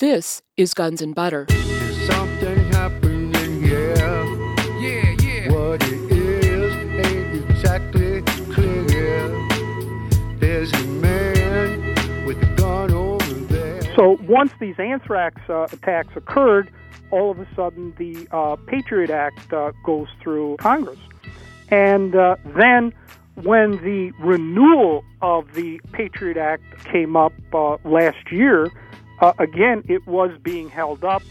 This is Guns and Butter. Something happening, yeah. Yeah, yeah. What it is ain't exactly clear. There's a man with a gun over there. So once these anthrax uh, attacks occurred, all of a sudden the uh, Patriot Act uh, goes through Congress. And uh, then when the renewal of the Patriot Act came up uh, last year, uh, again, it was being held up.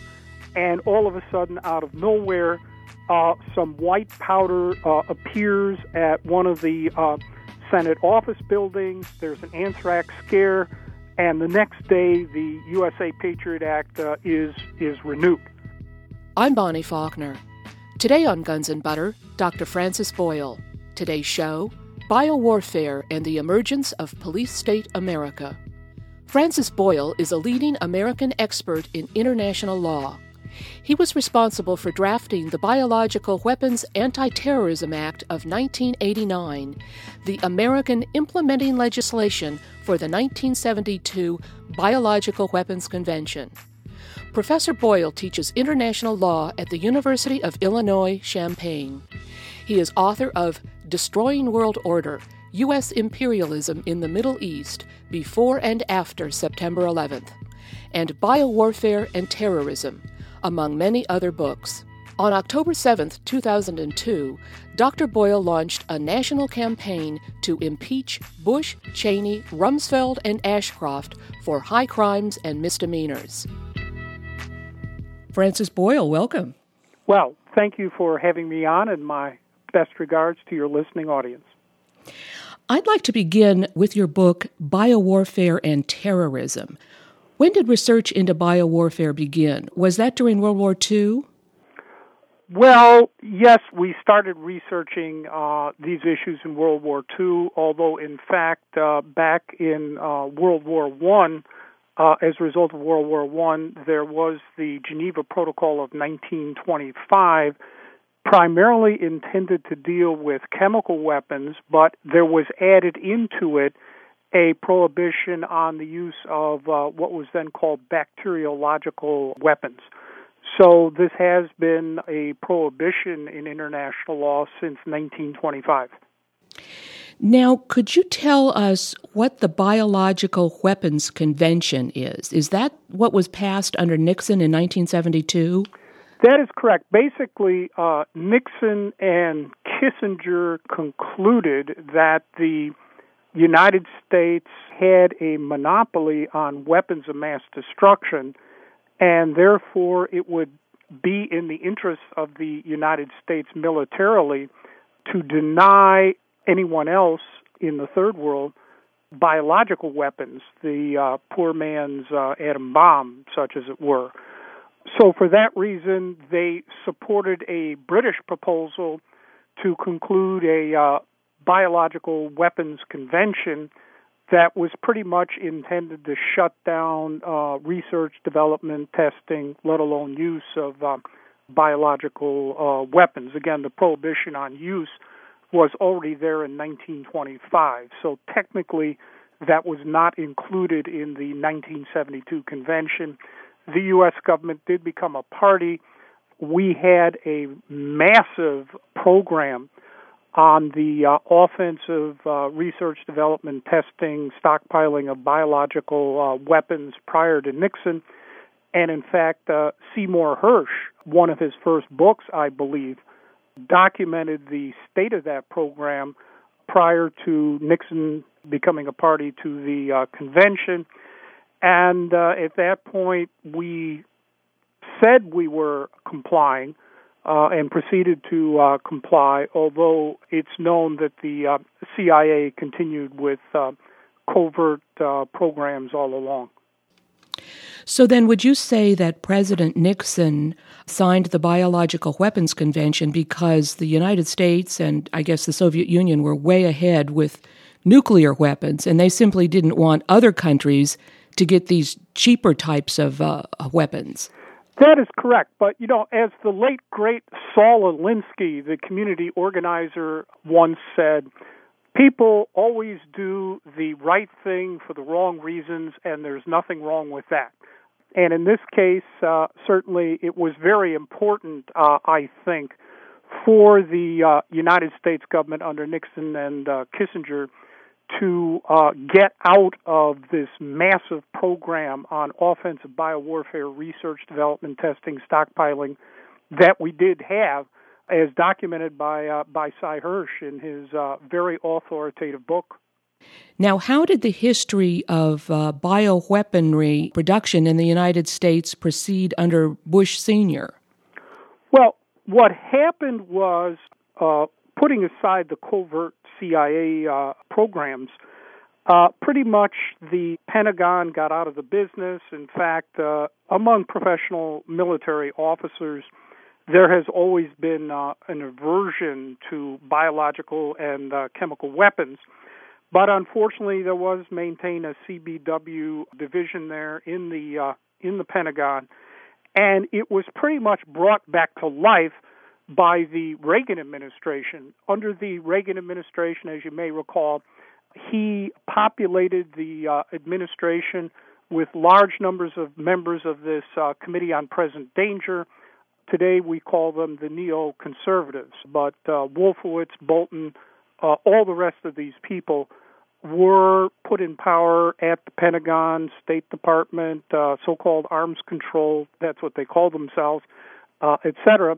And all of a sudden, out of nowhere, uh, some white powder uh, appears at one of the uh, Senate office buildings. There's an anthrax scare. And the next day, the USA Patriot Act uh, is, is renewed. I'm Bonnie Faulkner. Today on Guns and Butter, Dr. Francis Boyle. Today's show Biowarfare and the Emergence of Police State America. Francis Boyle is a leading American expert in international law. He was responsible for drafting the Biological Weapons Anti Terrorism Act of 1989, the American implementing legislation for the 1972 Biological Weapons Convention. Professor Boyle teaches international law at the University of Illinois Champaign. He is author of Destroying World Order U.S. Imperialism in the Middle East Before and After September 11th, and Biowarfare and Terrorism, among many other books. On October 7, 2002, Dr. Boyle launched a national campaign to impeach Bush, Cheney, Rumsfeld, and Ashcroft for high crimes and misdemeanors. Francis Boyle, welcome. Well, thank you for having me on, and my best regards to your listening audience. I'd like to begin with your book, Biowarfare and Terrorism. When did research into biowarfare begin? Was that during World War II? Well, yes, we started researching uh, these issues in World War II, although, in fact, uh, back in uh, World War One, uh, as a result of World War One, there was the Geneva Protocol of 1925, primarily intended to deal with chemical weapons, but there was added into it a prohibition on the use of uh, what was then called bacteriological weapons. So this has been a prohibition in international law since 1925. Now, could you tell us what the Biological Weapons Convention is? Is that what was passed under Nixon in 1972? That is correct. Basically, uh, Nixon and Kissinger concluded that the United States had a monopoly on weapons of mass destruction, and therefore it would be in the interests of the United States militarily to deny anyone else in the third world biological weapons, the uh, poor man's uh, atom bomb, such as it were. So, for that reason, they supported a British proposal to conclude a uh, biological weapons convention that was pretty much intended to shut down uh, research, development, testing, let alone use of uh, biological uh, weapons. Again, the prohibition on use was already there in 1925. So technically, that was not included in the 1972 convention. The U.S. government did become a party. We had a massive program on the uh, offensive uh, research, development, testing, stockpiling of biological uh, weapons prior to Nixon. And in fact, uh, Seymour Hersh, one of his first books, I believe, documented the state of that program prior to Nixon becoming a party to the uh, convention. And uh, at that point, we said we were complying uh, and proceeded to uh, comply, although it's known that the uh, CIA continued with uh, covert programs all along. So then, would you say that President Nixon signed the Biological Weapons Convention because the United States and I guess the Soviet Union were way ahead with nuclear weapons, and they simply didn't want other countries to get these cheaper types of uh, weapons? That is correct. But, you know, as the late, great Saul Alinsky, the community organizer, once said, people always do the right thing for the wrong reasons, and there's nothing wrong with that. And in this case, uh, certainly it was very important, uh, I think, for the uh, United States government under Nixon and uh, Kissinger to uh, get out of this massive program on offensive biowarfare research, development, testing, stockpiling that we did have, as documented by uh, by Sy Hersh in his uh, very authoritative book. Now, how did the history of uh, bioweaponry production in the United States proceed under Bush Sr.? Well, what happened was, uh, putting aside the covert CIA uh, programs, uh, pretty much the Pentagon got out of the business. In fact, uh, among professional military officers, there has always been uh, an aversion to biological and uh, chemical weapons. But unfortunately, there was maintained a CBW division there in the uh, in the Pentagon, and it was pretty much brought back to life by the Reagan administration. Under the Reagan administration, as you may recall, he populated the uh, administration with large numbers of members of this uh, Committee on Present Danger. Today we call them the neoconservatives, but uh, Wolfowitz, Bolton, uh, all the rest of these people were put in power at the Pentagon, State Department, uh, so-called arms control, that's what they call themselves, uh, etc.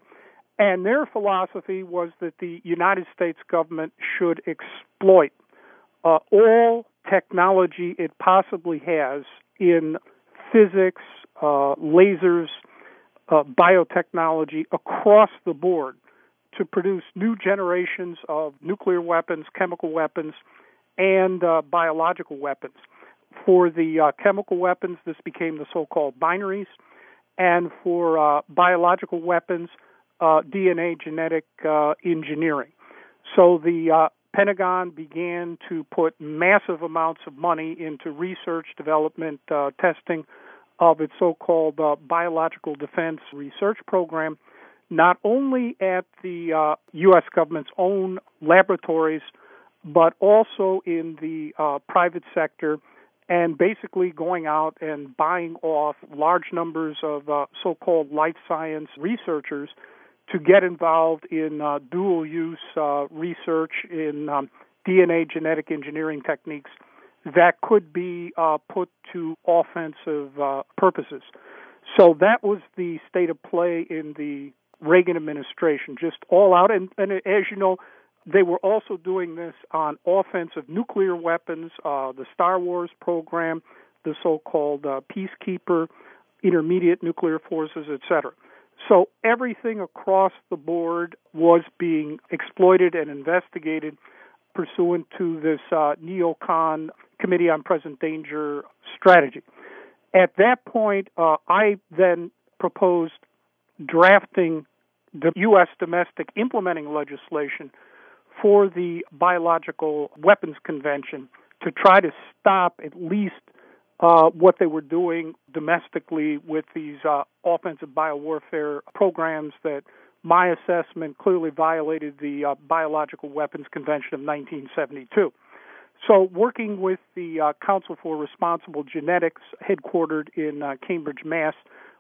And their philosophy was that the United States government should exploit uh, all technology it possibly has in physics, uh, lasers, uh, biotechnology across the board to produce new generations of nuclear weapons, chemical weapons, and uh, biological weapons. For the uh, chemical weapons, this became the so called binaries, and for uh, biological weapons, uh, DNA genetic uh, engineering. So the uh, Pentagon began to put massive amounts of money into research, development, uh, testing of its so called uh, biological defense research program, not only at the U.S. Government's own laboratories, but also in the private sector and basically going out and buying off large numbers of uh, so called life science researchers to get involved in uh, dual use uh, research in um, DNA genetic engineering techniques that could be uh, put to offensive uh, purposes. So that was the state of play in the Reagan administration, just all out. And, and as you know, they were also doing this on offensive nuclear weapons, uh, the Star Wars program, the so called uh, Peacekeeper, intermediate nuclear forces, etc. So everything across the board was being exploited and investigated pursuant to this uh, neocon Committee on Present Danger strategy. At that point, uh, I then proposed drafting the U.S. domestic implementing legislation for the Biological Weapons Convention to try to stop at least uh, what they were doing domestically with these uh, offensive biowarfare programs that my assessment clearly violated the uh, Biological Weapons Convention of 1972. So, working with the uh, Council for Responsible Genetics, headquartered in uh, Cambridge, Mass.,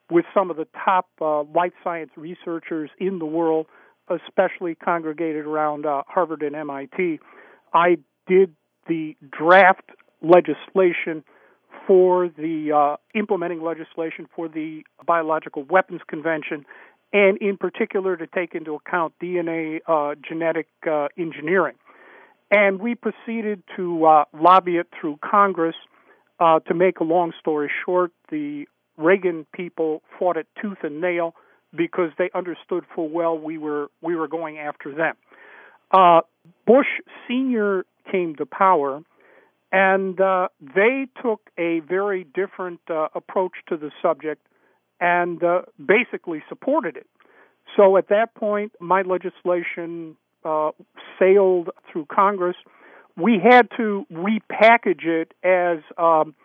with some of the top uh, life science researchers in the world, especially congregated around Harvard and MIT, I did the draft legislation for the uh, implementing legislation for the Biological Weapons Convention, and in particular to take into account DNA uh, genetic uh, engineering. And we proceeded to uh, lobby it through Congress. Uh, to make a long story short, the Reagan people fought it tooth and nail because they understood full well we were we were going after them. Uh, Bush Senior came to power and uh, they took a very different uh, approach to the subject and uh, basically supported it. So at that point, my legislation uh, sailed through Congress. We had to repackage it as um,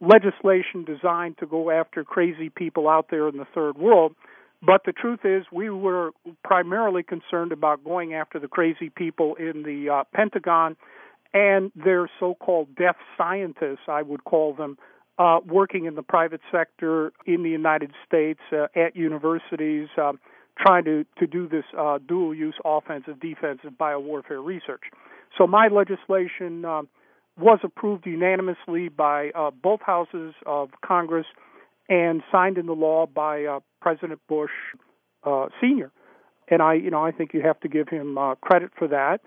legislation designed to go after crazy people out there in the third world. But the truth is, we were primarily concerned about going after the crazy people in the uh, Pentagon and their so-called deaf scientists, I would call them, uh, working in the private sector in the United States uh, at universities, um, trying to, to do this uh, dual use offensive defensive biowarfare research. So my legislation um, was approved unanimously by uh, both houses of Congress and signed into law by uh, President Bush uh, Senior. And I, you know, I think you have to give him credit for that.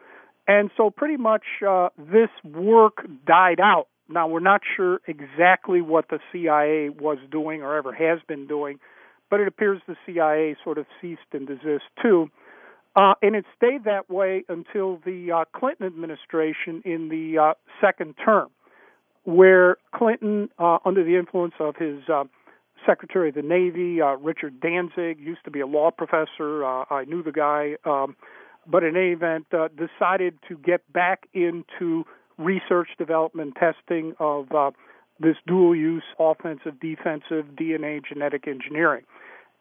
And so, pretty much, uh, this work died out. Now, we're not sure exactly what the CIA was doing or ever has been doing, but it appears the CIA sort of ceased and desist too. Uh, and it stayed that way until the uh, Clinton administration in the uh, second term, where Clinton, uh, under the influence of his uh, Secretary of the Navy, uh, Richard Danzig, used to be a law professor. I knew the guy, um, but in any event, decided to get back into research, development, testing of this dual use offensive, defensive DNA genetic engineering.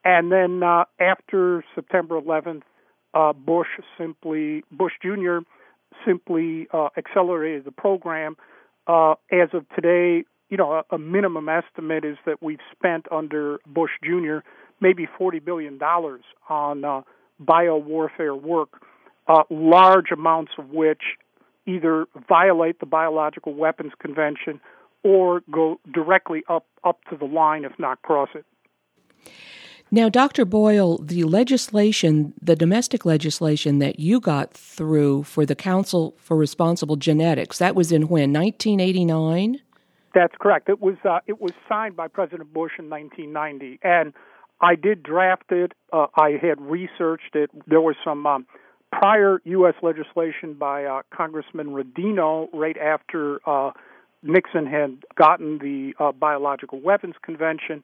And then uh, after September 11th, uh, Bush simply Bush Jr. simply uh, accelerated the program. Uh, as of today, you know, a, a minimum estimate is that we've spent under Bush Jr. maybe forty billion dollars on uh, biowarfare work, uh, large amounts of which either violate the Biological Weapons Convention or go directly up up to the line, if not cross it. Now, Dr. Boyle, the legislation, the domestic legislation that you got through for the Council for Responsible Genetics, that was in when? 1989? That's correct. It was uh, it was signed by President Bush in 1990, and I did draft it. Uh, I had researched it. There was some um, prior U.S. legislation by uh, Congressman Rodino right after uh, Nixon had gotten the uh, Biological Weapons Convention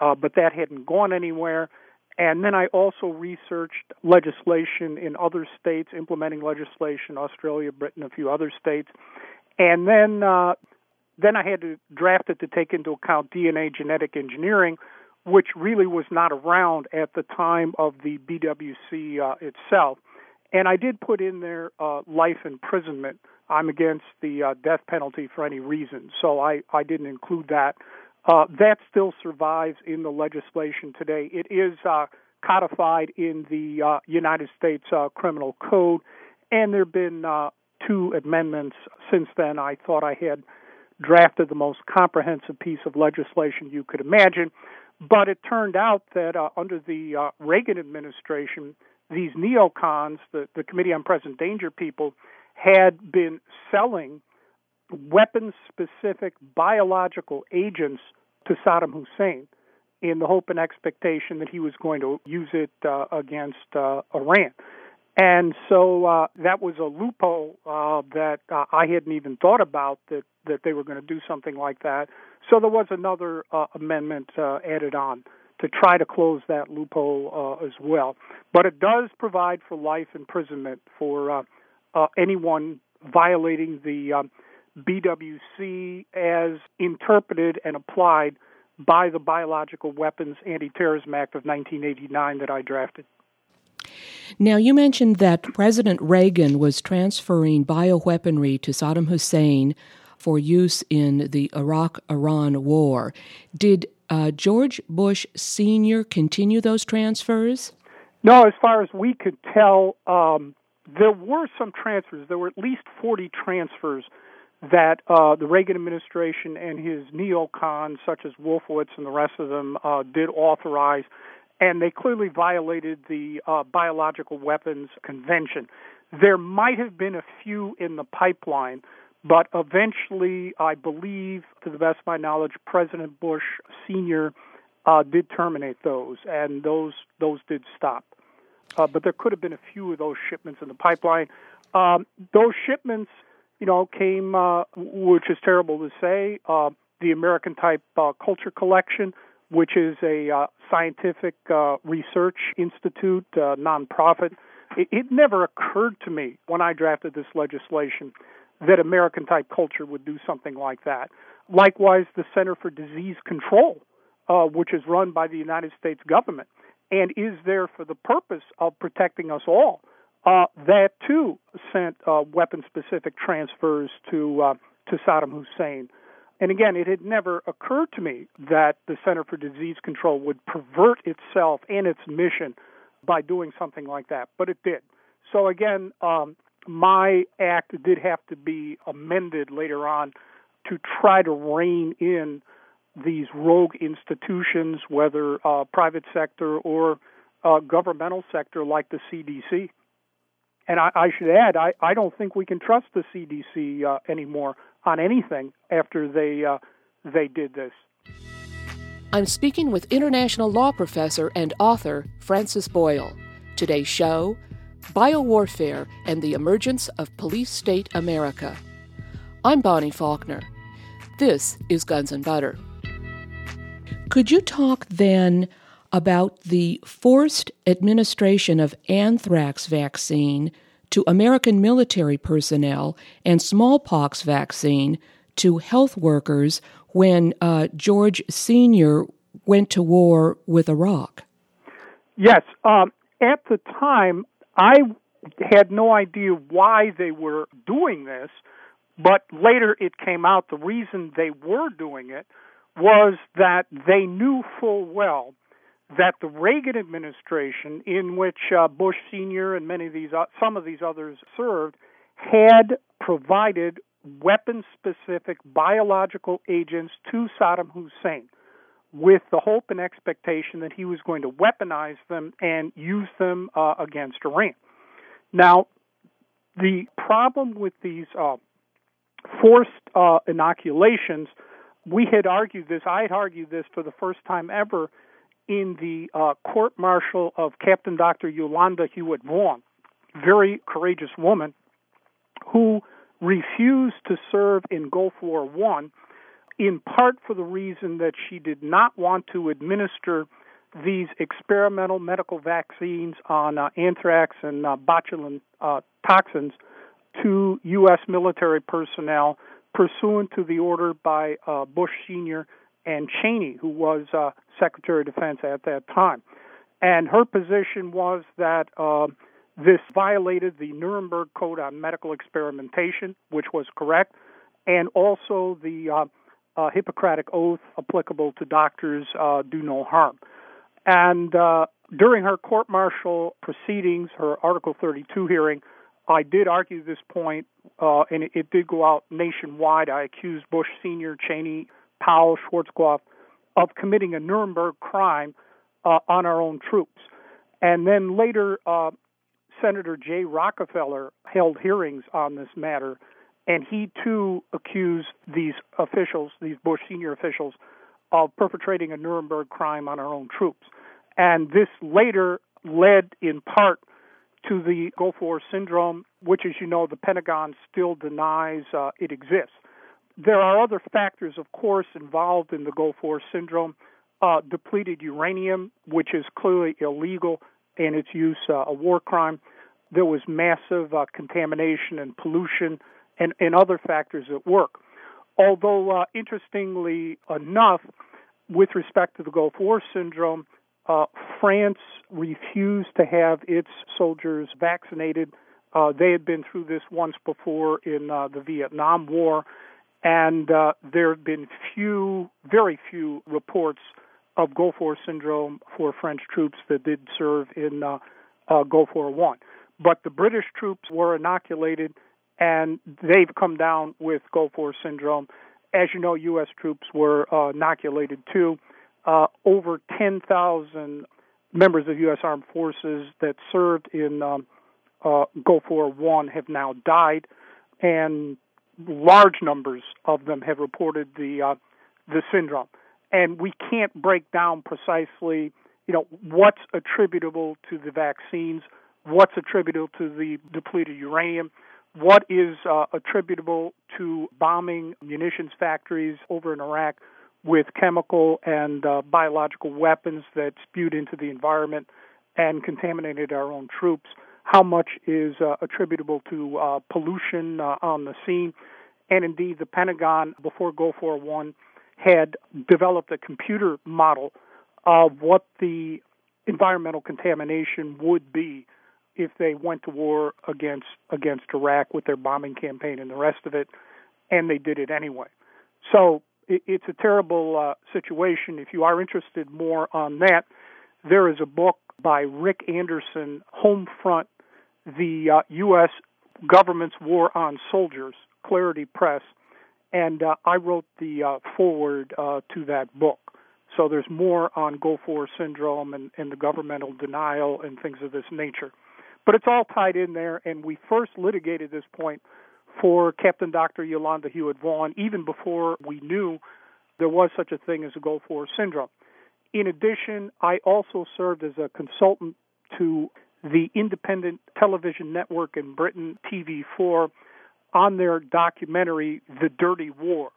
uh, but that hadn't gone anywhere. And then I also researched legislation in other states, implementing legislation, Australia, Britain, a few other states. And then, uh, then I had to draft it to take into account DNA genetic engineering, which really was not around at the time of the BWC uh, itself. And I did put in there uh, life imprisonment. I'm against the uh, death penalty for any reason, so I, I didn't include that. Uh, that still survives in the legislation today. It is uh, codified in the uh, United States uh, Criminal Code, and there have been uh, two amendments since then. I thought I had drafted the most comprehensive piece of legislation you could imagine, but it turned out that uh, under the Reagan administration, these neocons, the, the Committee on Present Danger people, had been selling weapons specific biological agents to Saddam Hussein in the hope and expectation that he was going to use it uh, against uh, Iran. And so uh, that was a loophole uh, that uh, I hadn't even thought about that, that they were going to do something like that. So there was another uh, amendment uh, added on to try to close that loophole uh, as well. But it does provide for life imprisonment for uh, uh, anyone violating the um, BWC as interpreted and applied by the Biological Weapons Anti-Terrorism Act of 1989 that I drafted. Now, you mentioned that President Reagan was transferring bioweaponry to Saddam Hussein for use in the Iraq Iran war. Did uh, George Bush Sr. continue those transfers? No, as far as we could tell, um, there were some transfers. There were at least 40 transfers that uh, the Reagan administration and his neocons, such as Wolfowitz and the rest of them, uh, did authorize, and they clearly violated the uh, Biological Weapons Convention. There might have been a few in the pipeline, but eventually, I believe, to the best of my knowledge, President Bush Sr. Uh, did terminate those, and those those did stop. Uh, but there could have been a few of those shipments in the pipeline. Um, those shipments you know, came, uh, which is terrible to say, uh, the American Type uh, Culture Collection, which is a uh, scientific research institute, nonprofit. It, it never occurred to me when I drafted this legislation that American Type Culture would do something like that. Likewise, the Center for Disease Control, uh, which is run by the United States government and is there for the purpose of protecting us all uh, that too sent uh, weapon-specific transfers to uh, to Saddam Hussein. And again, it had never occurred to me that the Center for Disease Control would pervert itself and its mission by doing something like that, but it did. So again, um, my act did have to be amended later on to try to rein in these rogue institutions, whether uh, private sector or uh, governmental sector like the CDC. And I, I should add, I, I don't think we can trust the CDC uh, anymore on anything after they uh, they did this. I'm speaking with international law professor and author Francis Boyle. Today's show Biowarfare and the Emergence of Police State America. I'm Bonnie Faulkner. This is Guns and Butter. Could you talk then about the forced administration of anthrax vaccine to American military personnel and smallpox vaccine to health workers when uh, George Sr. went to war with Iraq? Yes. Um, at the time, I had no idea why they were doing this, but later it came out the reason they were doing it was that they knew full well that the Reagan administration, in which uh, Bush Sr. and many of these, uh, some of these others served, had provided weapon-specific biological agents to Saddam Hussein, with the hope and expectation that he was going to weaponize them and use them uh, against Iran. Now, the problem with these uh, forced uh, inoculations, we had argued this. I had argued this for the first time ever in the uh, court martial of Captain Dr. Yolanda Huet-Vaughn, very courageous woman who refused to serve in Gulf War One, in part for the reason that she did not want to administer these experimental medical vaccines on uh, anthrax and uh, uh, toxins to U.S. military personnel pursuant to the order by uh, Bush Sr and Cheney, who was uh, Secretary of Defense at that time. And her position was that uh, this violated the Nuremberg Code on Medical Experimentation, which was correct, and also the uh, Hippocratic Oath applicable to doctors uh, do no harm. And uh, during her court martial proceedings, her Article 32 hearing, I did argue this point, uh, and it, it, did go out nationwide. I accused Bush Sr., Cheney, Powell, Schwarzkopf, of committing a Nuremberg crime uh, on our own troops. And then later, uh, Senator Jay Rockefeller held hearings on this matter, and he too accused these officials, these Bush senior officials, of perpetrating a Nuremberg crime on our own troops. And this later led in part to the Gulf War syndrome, which, as you know, the Pentagon still denies uh, it exists. There are other factors, of course, involved in the Gulf War syndrome. Uh, depleted uranium, which is clearly illegal and its use uh, a war crime. There was massive uh, contamination and pollution and, and other factors at work. Although, uh, interestingly enough, with respect to the Gulf War syndrome, uh, France refused to have its soldiers vaccinated. Uh, they had been through this once before in the Vietnam War and uh, there have been few, very few reports of Gulf War syndrome for French troops that did serve in uh, uh, Gulf War One. But the British troops were inoculated, and they've come down with Gulf War syndrome. As you know, U.S. troops were uh, inoculated too. Uh, over 10,000 members of U.S. Armed Forces that served in um, uh, Gulf War One have now died, and large numbers of them have reported the uh, the syndrome, and we can't break down precisely, you know, what's attributable to the vaccines, what's attributable to the depleted uranium, what is uh, attributable to bombing munitions factories over in Iraq with chemical and uh, biological weapons that spewed into the environment and contaminated our own troops how much is uh, attributable to uh, pollution uh, on the scene. And indeed, the Pentagon, before Gulf War One, had developed a computer model of what the environmental contamination would be if they went to war against against Iraq with their bombing campaign and the rest of it, and they did it anyway. So it, it's a terrible uh, situation. If you are interested more on that, there is a book by Rick Anderson, Homefront, the uh, U.S. government's war on soldiers, Clarity Press, and uh, I wrote the uh, foreword uh, to that book. So there's more on Gulf War syndrome and, and the governmental denial and things of this nature. But it's all tied in there, and we first litigated this point for Captain Dr. Yolanda Huet-Vaughn even before we knew there was such a thing as a Gulf War syndrome. In addition, I also served as a consultant to the independent television network in Britain, TV4, on their documentary, The Dirty War.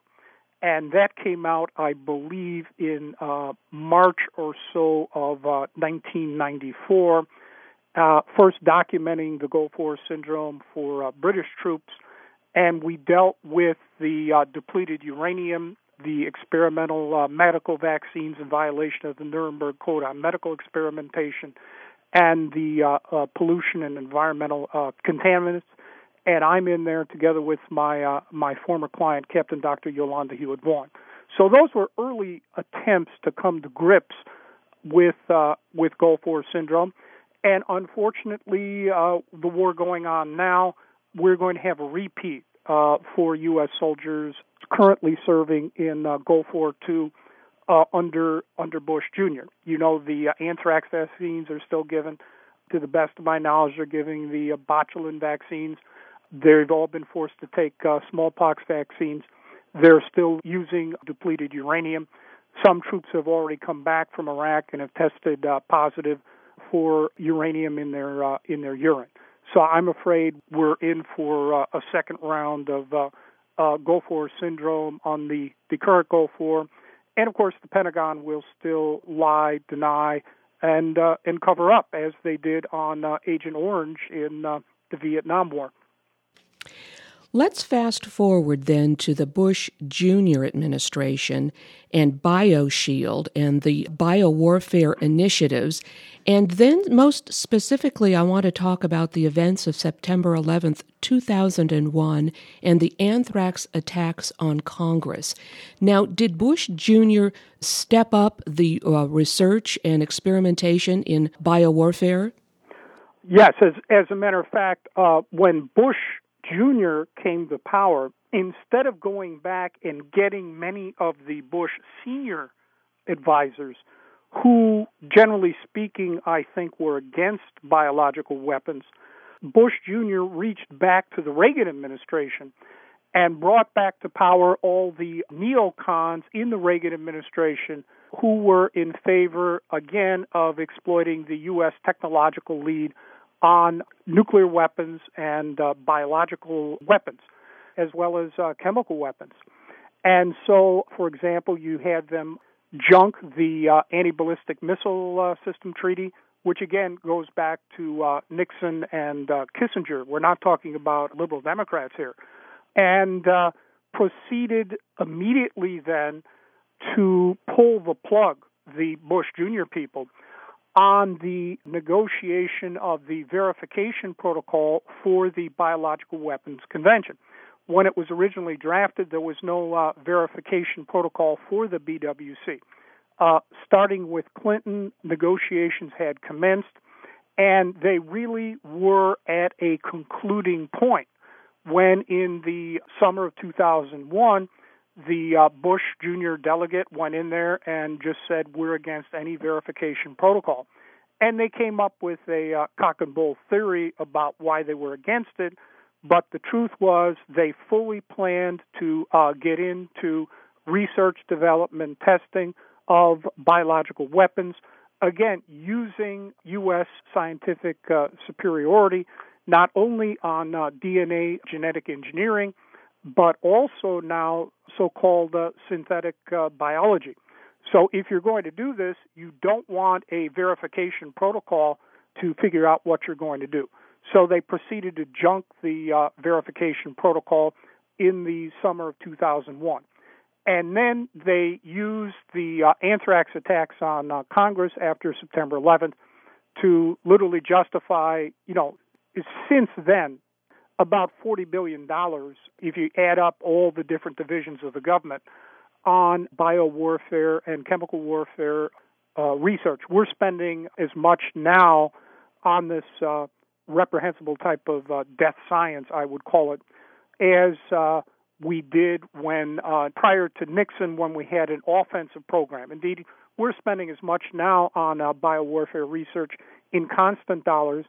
And that came out, I believe, in uh, March or so of uh, 1994, uh, first documenting the Gulf War syndrome for uh, British troops. And we dealt with the uh, depleted uranium, the experimental uh, medical vaccines in violation of the Nuremberg Code on medical experimentation, and the pollution and environmental contaminants and I'm in there together with my uh, my former client, Captain Dr. Yolanda Huet-Vaughn. So those were early attempts to come to grips with uh, with Gulf War syndrome, and unfortunately, uh, the war going on now, we're going to have a repeat uh, for U.S. soldiers currently serving in uh, Gulf War II uh, under under Bush Jr. You know, the uh, anthrax vaccines are still given. To the best of my knowledge, they're giving the uh, botulinum vaccines They've all been forced to take uh, smallpox vaccines. They're still using depleted uranium. Some troops have already come back from Iraq and have tested uh, positive for uranium in their uh, in their urine. So I'm afraid we're in for uh, a second round of uh, uh, Gulf War syndrome on the, the current Gulf War, and of course the Pentagon will still lie, deny, and uh, and cover up as they did on uh, Agent Orange in uh, the Vietnam War. Let's fast forward then to the Bush Jr. administration and BioShield and the biowarfare initiatives. And then, most specifically, I want to talk about the events of September 11th, 2001, and the anthrax attacks on Congress. Now, did Bush Jr. step up the uh, research and experimentation in biowarfare? Yes, as, as a matter of fact, uh, when Bush Jr. came to power, instead of going back and getting many of the Bush senior advisors, who, generally speaking, I think were against biological weapons, Bush Jr. reached back to the Reagan administration and brought back to power all the neocons in the Reagan administration who were in favor, again, of exploiting the U.S. technological lead on nuclear weapons and uh, biological weapons, as well as uh, chemical weapons. And so, for example, you had them junk the uh, anti ballistic missile uh, system treaty, which again goes back to uh, Nixon and uh, Kissinger. We're not talking about liberal Democrats here. And proceeded immediately then to pull the plug, the Bush Jr. people, on the negotiation of the verification protocol for the Biological Weapons Convention. When it was originally drafted, there was no uh, verification protocol for the BWC. Uh, starting with Clinton, negotiations had commenced, and they really were at a concluding point when, in the summer of 2001, the uh, Bush Jr. delegate went in there and just said, We're against any verification protocol. And they came up with a uh, cock and bull theory about why they were against it. But the truth was, they fully planned to uh, get into research, development, testing of biological weapons, again, using U.S. scientific uh, superiority, not only on uh, DNA genetic engineering but also now so called uh, synthetic uh, biology. So if you're going to do this, you don't want a verification protocol to figure out what you're going to do. So they proceeded to junk the uh, verification protocol in the summer of 2001. And then they used the uh, anthrax attacks on uh, Congress after September 11th to literally justify, you know, since then, about $40 billion if you add up all the different divisions of the government on biowarfare and chemical warfare uh, research. We're spending as much now on this uh, reprehensible type of uh, death science, I would call it, as uh, we did when uh, prior to Nixon, when we had an offensive program. Indeed, we're spending as much now on uh, biowarfare research in constant dollars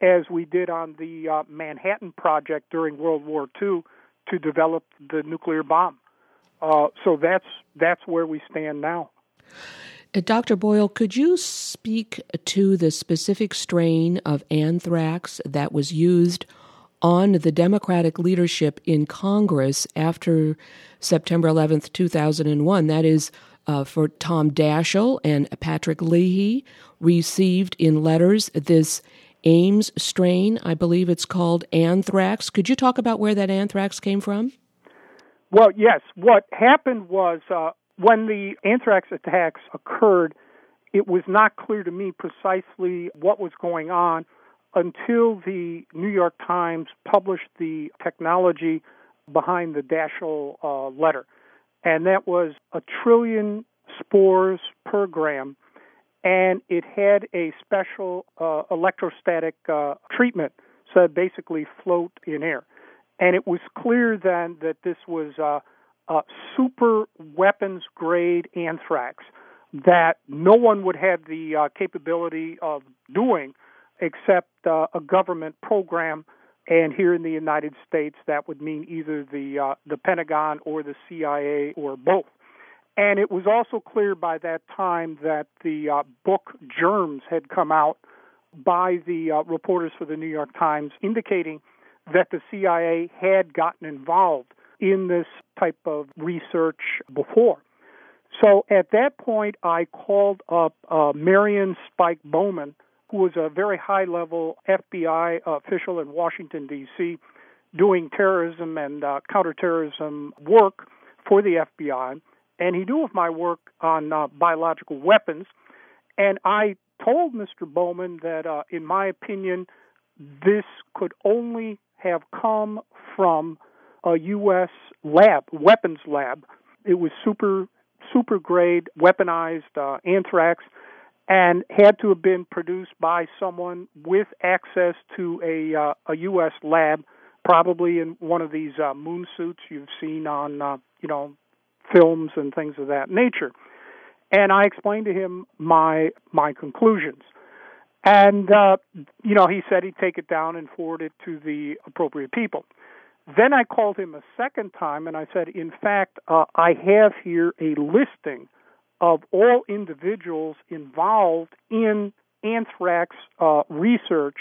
as we did on the uh, Manhattan Project during World War II to develop the nuclear bomb. Uh, so that's that's where we stand now. Uh, Dr. Boyle, could you speak to the specific strain of anthrax that was used on the Democratic leadership in Congress after September 11th, 2001? That is, uh, for Tom Daschle and Patrick Leahy received in letters this Ames strain, I believe it's called anthrax. Could you talk about where that anthrax came from? Well, yes. What happened was uh, when the anthrax attacks occurred, it was not clear to me precisely what was going on until the New York Times published the technology behind the Daschle uh, letter. And that was a trillion spores per gram and it had a special uh, electrostatic uh, treatment, so it basically float in air. And it was clear then that this was uh, a super weapons grade anthrax that no one would have the uh, capability of doing except uh, a government program. And here in the United States, that would mean either the uh, the Pentagon or the CIA or both. And it was also clear by that time that the uh, book Germs had come out by the uh, reporters for the New York Times indicating that the CIA had gotten involved in this type of research before. So at that point, I called up uh, Marion Spike Bowman, who was a very high level FBI official in Washington, D.C., doing terrorism and uh, counterterrorism work for the FBI and he knew of my work on uh, biological weapons. And I told Mr. Bowman that, uh, in my opinion, this could only have come from a U.S. lab, weapons lab. It was super, super grade weaponized uh, anthrax and had to have been produced by someone with access to a, uh, a U.S. lab, probably in one of these uh, moon suits you've seen on, uh, you know, films and things of that nature. And I explained to him my my conclusions. And uh, you know, he said he'd take it down and forward it to the appropriate people. Then I called him a second time and I said, in fact, uh, I have here a listing of all individuals involved in anthrax uh, research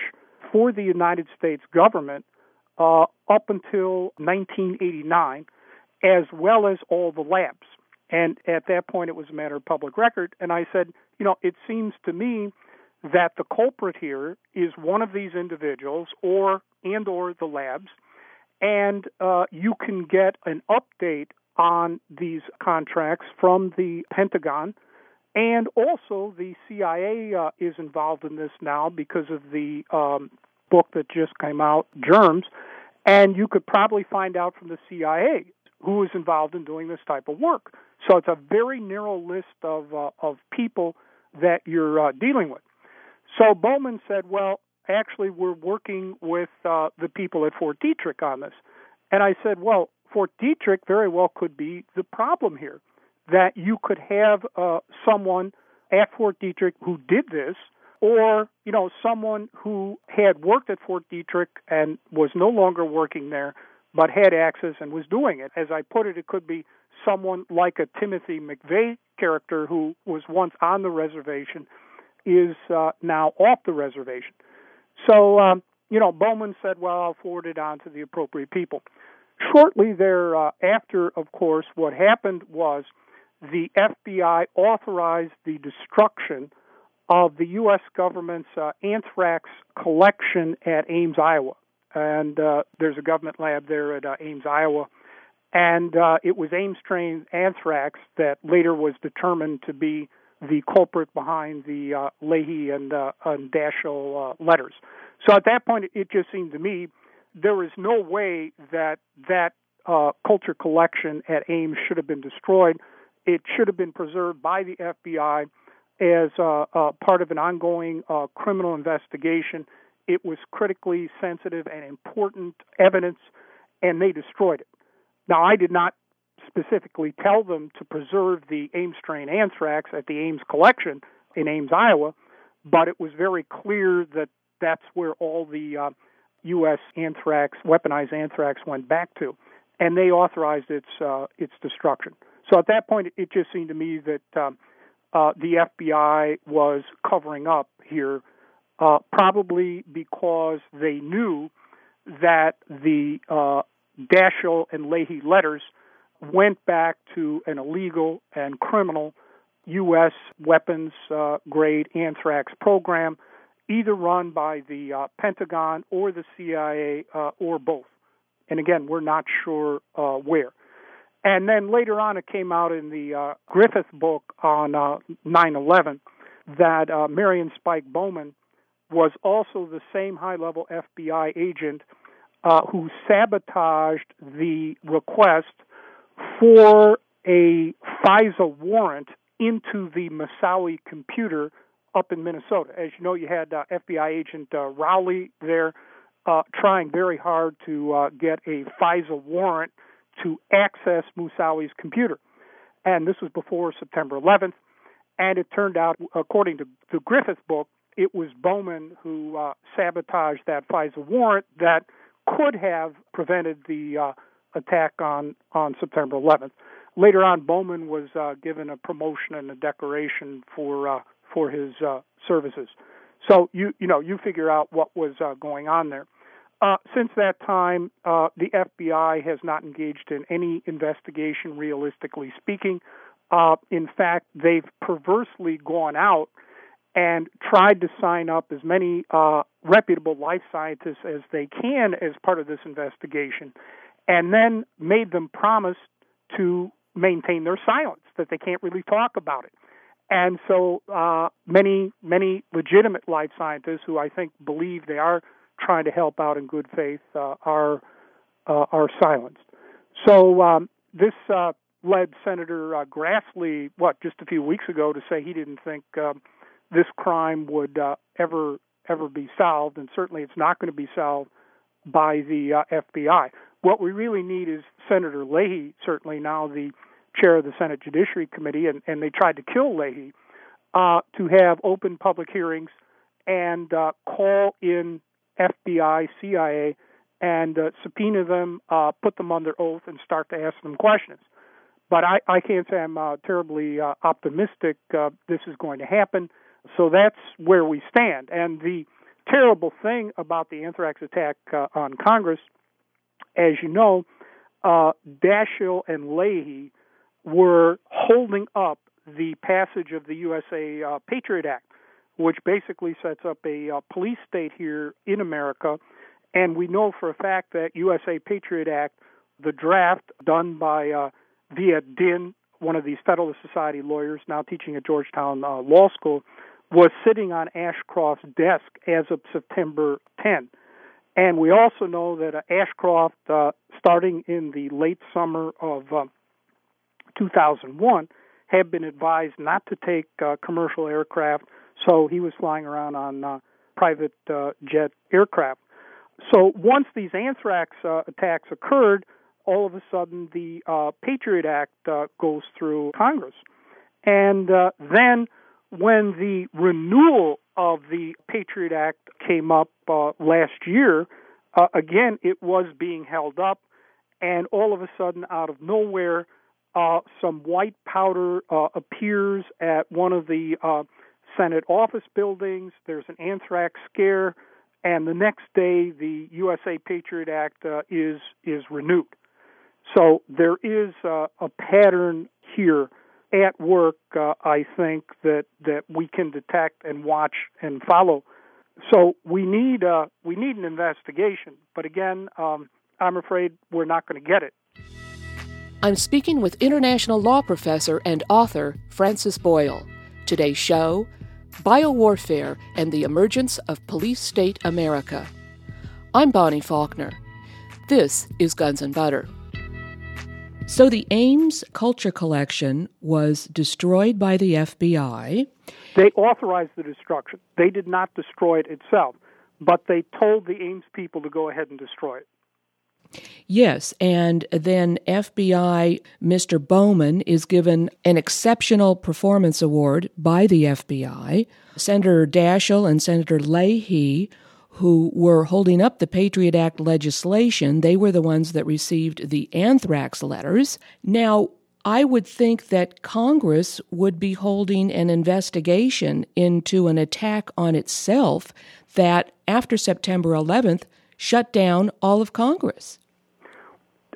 for the United States government uh, up until 1989 as well as all the labs. And at that point, it was a matter of public record. And I said, you know, it seems to me that the culprit here is one of these individuals or and or the labs, and uh, you can get an update on these contracts from the Pentagon. And also, the CIA uh, is involved in this now because of the um, book that just came out, Germs. And you could probably find out from the CIA who is involved in doing this type of work. So it's a very narrow list of uh, of people that you're uh, dealing with. So Bowman said, "Well, actually, we're working with uh, the people at Fort Detrick on this." And I said, "Well, Fort Detrick very well could be the problem here. That you could have uh, someone at Fort Detrick who did this." Or, you know, someone who had worked at Fort Detrick and was no longer working there, but had access and was doing it. As I put it, it could be someone like a Timothy McVeigh character who was once on the reservation is uh, now off the reservation. So, um, you know, Bowman said, well, I'll forward it on to the appropriate people. Shortly thereafter, uh, of course, what happened was the FBI authorized the destruction of the U.S. government's uh, anthrax collection at Ames, Iowa and uh, there's a government lab there at uh, Ames, Iowa. And uh, it was Ames strain anthrax that later was determined to be the culprit behind the uh, Leahy and, uh, and Daschle uh, letters. So at that point, it just seemed to me there is no way that that uh, culture collection at Ames should have been destroyed. It should have been preserved by the FBI as uh, uh, part of an ongoing uh, criminal investigation. It was critically sensitive and important evidence, and they destroyed it. Now, I did not specifically tell them to preserve the Ames strain anthrax at the Ames collection in Ames, Iowa, but it was very clear that that's where all the uh, U.S. anthrax, weaponized anthrax, went back to, and they authorized its uh, its destruction. So at that point, it just seemed to me that um, uh, the FBI was covering up here, uh, probably because they knew that the uh, Daschle and Leahy letters went back to an illegal and criminal U.S. weapons uh, grade anthrax program, either run by the uh, Pentagon or the CIA uh, or both. And again, we're not sure uh, where. And then later on, it came out in the uh, Griffin book on uh, 9 11 that Marion Spike Bowman was also the same high level FBI agent uh, who sabotaged the request for a FISA warrant into the Moussaoui computer up in Minnesota. As you know, you had uh, FBI agent uh, Rowley there uh, trying very hard to uh, get a FISA warrant to access Moussaoui's computer. And this was before September 11th. And it turned out, according to the Griffin book, it was Bowman who uh, sabotaged that FISA warrant that could have prevented the uh, attack on, on September 11th. Later on, Bowman was uh, given a promotion and a decoration for uh, for his uh, services. So you you know you figure out what was uh, going on there. Uh, since that time, uh, the FBI has not engaged in any investigation, realistically speaking. Uh, in fact, they've perversely gone out and tried to sign up as many uh, reputable life scientists as they can as part of this investigation, and then made them promise to maintain their silence, that they can't really talk about it. And so uh, many, many legitimate life scientists who I think believe they are trying to help out in good faith uh, are uh, are silenced. So um, this uh, led Senator uh, Grassley, what just a few weeks ago, to say he didn't think um, this crime would uh, ever ever be solved, and certainly it's not going to be solved by the uh, FBI. What we really need is Senator Leahy, certainly now the chair of the Senate Judiciary Committee, and, and they tried to kill Leahy, uh, to have open public hearings and uh, call in FBI, CIA, and uh, subpoena them, uh, put them under oath, and start to ask them questions. But I, I can't say I'm uh, terribly uh, optimistic uh, this is going to happen. So that's where we stand. And the terrible thing about the anthrax attack uh, on Congress, as you know, uh, Daschle and Leahy were holding up the passage of the USA uh, Patriot Act which basically sets up a uh, police state here in America. And we know for a fact that USA Patriot Act, the draft done by uh, Dinh, one of these Federalist Society lawyers now teaching at Georgetown uh, Law School, was sitting on Ashcroft's desk as of September 10. And we also know that Ashcroft, uh, starting in the late summer of uh, 2001, had been advised not to take uh, commercial aircraft so he was flying around on uh, private uh, jet aircraft. So once these anthrax uh, attacks occurred, all of a sudden the Patriot Act goes through Congress. And then when the renewal of the Patriot Act came up uh, last year, uh, again, it was being held up, and all of a sudden, out of nowhere, uh, some white powder uh, appears at one of the uh, Senate office buildings. There's an anthrax scare, and the next day the USA Patriot Act uh, is is renewed. So there is a pattern here at work. Uh, I think that that we can detect and watch and follow. So we need uh, we need an investigation, but again, um, I'm afraid we're not going to get it. I'm speaking with international law professor and author Francis Boyle. Today's show biowarfare, and the emergence of police state America. I'm Bonnie Faulkner. This is Guns and Butter. So the Ames Culture Collection was destroyed by the FBI. They authorized the destruction. They did not destroy it itself, but they told the Ames people to go ahead and destroy it. Yes, and then FBI Mr. Bowman is given an exceptional performance award by the FBI. Senator Daschle and Senator Leahy who were holding up the Patriot Act legislation, they were the ones that received the anthrax letters. Now, I would think that Congress would be holding an investigation into an attack on itself that, after September 11th, shut down all of Congress.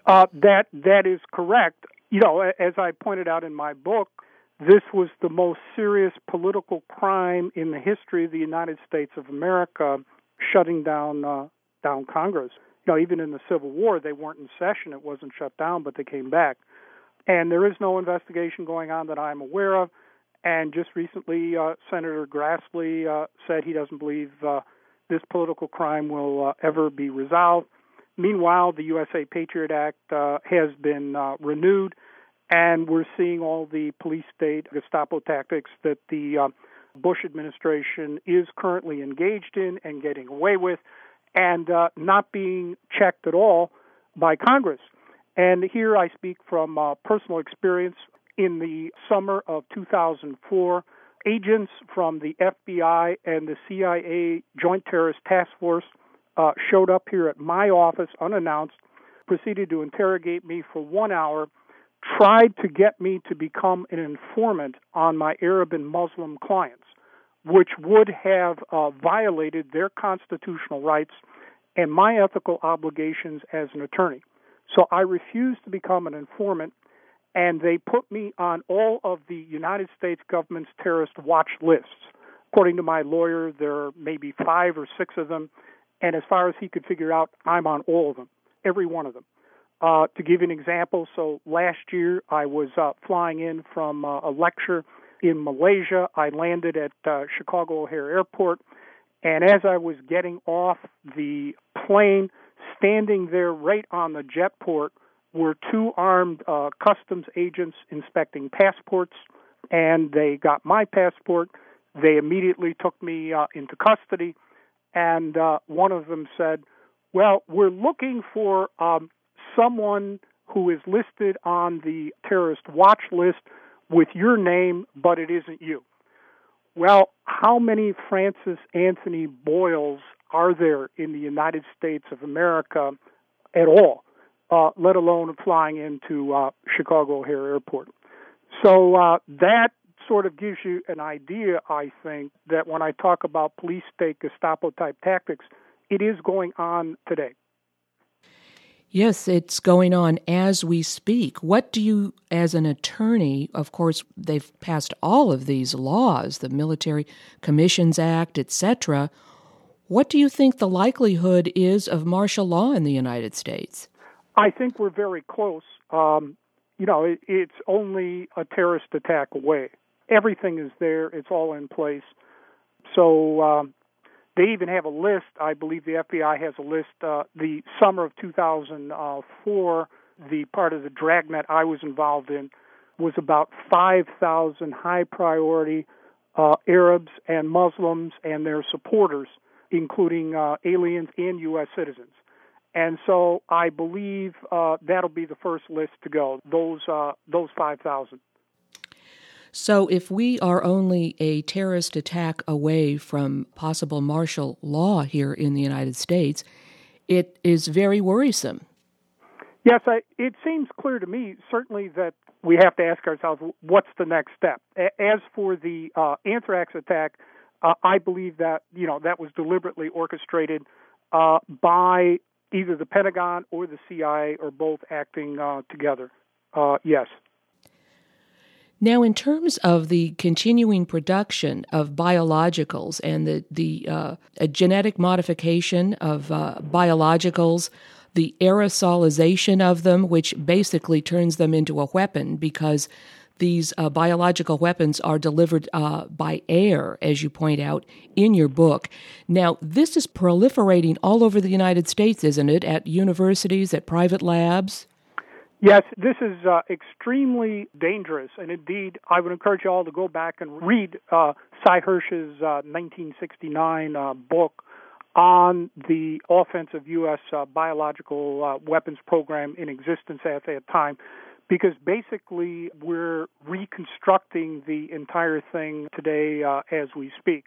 Uh, that that is correct. You know, as I pointed out in my book, this was the most serious political crime in the history of the United States of America shutting down uh, down Congress. You know, even in the Civil War, they weren't in session; it wasn't shut down, but they came back. And there is no investigation going on that I'm aware of. And just recently, uh, Senator Grassley uh, said he doesn't believe uh, this political crime will uh, ever be resolved. Meanwhile, the USA Patriot Act uh, has been uh, renewed, and we're seeing all the police state Gestapo tactics that the uh, Bush administration is currently engaged in and getting away with, and uh, not being checked at all by Congress. And here I speak from uh, personal experience. In the summer of 2004, agents from the FBI and the CIA Joint Terrorist Task Force uh, showed up here at my office unannounced, proceeded to interrogate me for one hour, tried to get me to become an informant on my Arab and Muslim clients which would have uh, violated their constitutional rights and my ethical obligations as an attorney. So I refused to become an informant, and they put me on all of the United States government's terrorist watch lists. According to my lawyer, there are maybe five or six of them, and as far as he could figure out, I'm on all of them, every one of them. Uh, to give you an example, so last year I was uh, flying in from uh, a lecture in Malaysia. I landed at uh, Chicago O'Hare Airport, and as I was getting off the plane, standing there right on the jet port were two armed uh, customs agents inspecting passports, and they got my passport. They immediately took me uh, into custody, and uh, one of them said, "Well, we're looking for um, someone." Who is listed on the terrorist watch list with your name, but it isn't you. Well, how many Francis Anthony Boyles are there in the United States of America at all, uh, let alone flying into uh, Chicago O'Hare Airport? So uh, that sort of gives you an idea, I think, that when I talk about police state Gestapo type tactics, it is going on today. Yes, it's going on as we speak. What do you, as an attorney, of course, they've passed all of these laws, the Military Commissions Act, etc. What do you think the likelihood is of martial law in the United States? I think we're very close. Um, you know, it, it's only a terrorist attack away. Everything is there, it's all in place. So, um, they even have a list. I believe the FBI has a list. Uh, the summer of 2004, the part of the dragnet I was involved in was about 5,000 high priority uh, Arabs and Muslims and their supporters, including uh, aliens and U.S. citizens. And so I believe uh, that'll be the first list to go. Those uh, those 5,000. So, if we are only a terrorist attack away from possible martial law here in the United States, it is very worrisome. Yes, I, it seems clear to me, certainly, that we have to ask ourselves what's the next step. As for the uh, anthrax attack, uh, I believe that you know that was deliberately orchestrated uh, by either the Pentagon or the CIA, or both acting uh, together. Uh, yes. Now, in terms of the continuing production of biologicals and the, the uh, genetic modification of uh, biologicals, the aerosolization of them, which basically turns them into a weapon because these uh, biological weapons are delivered uh, by air, as you point out in your book. Now, this is proliferating all over the United States, isn't it? At universities, at private labs? Yes, this is uh, extremely dangerous, and indeed, I would encourage you all to go back and read uh, Sy Hersh's uh, 1969 uh, book on the offensive U.S. Uh, biological uh, weapons program in existence at that time, because basically we're reconstructing the entire thing today as we speak.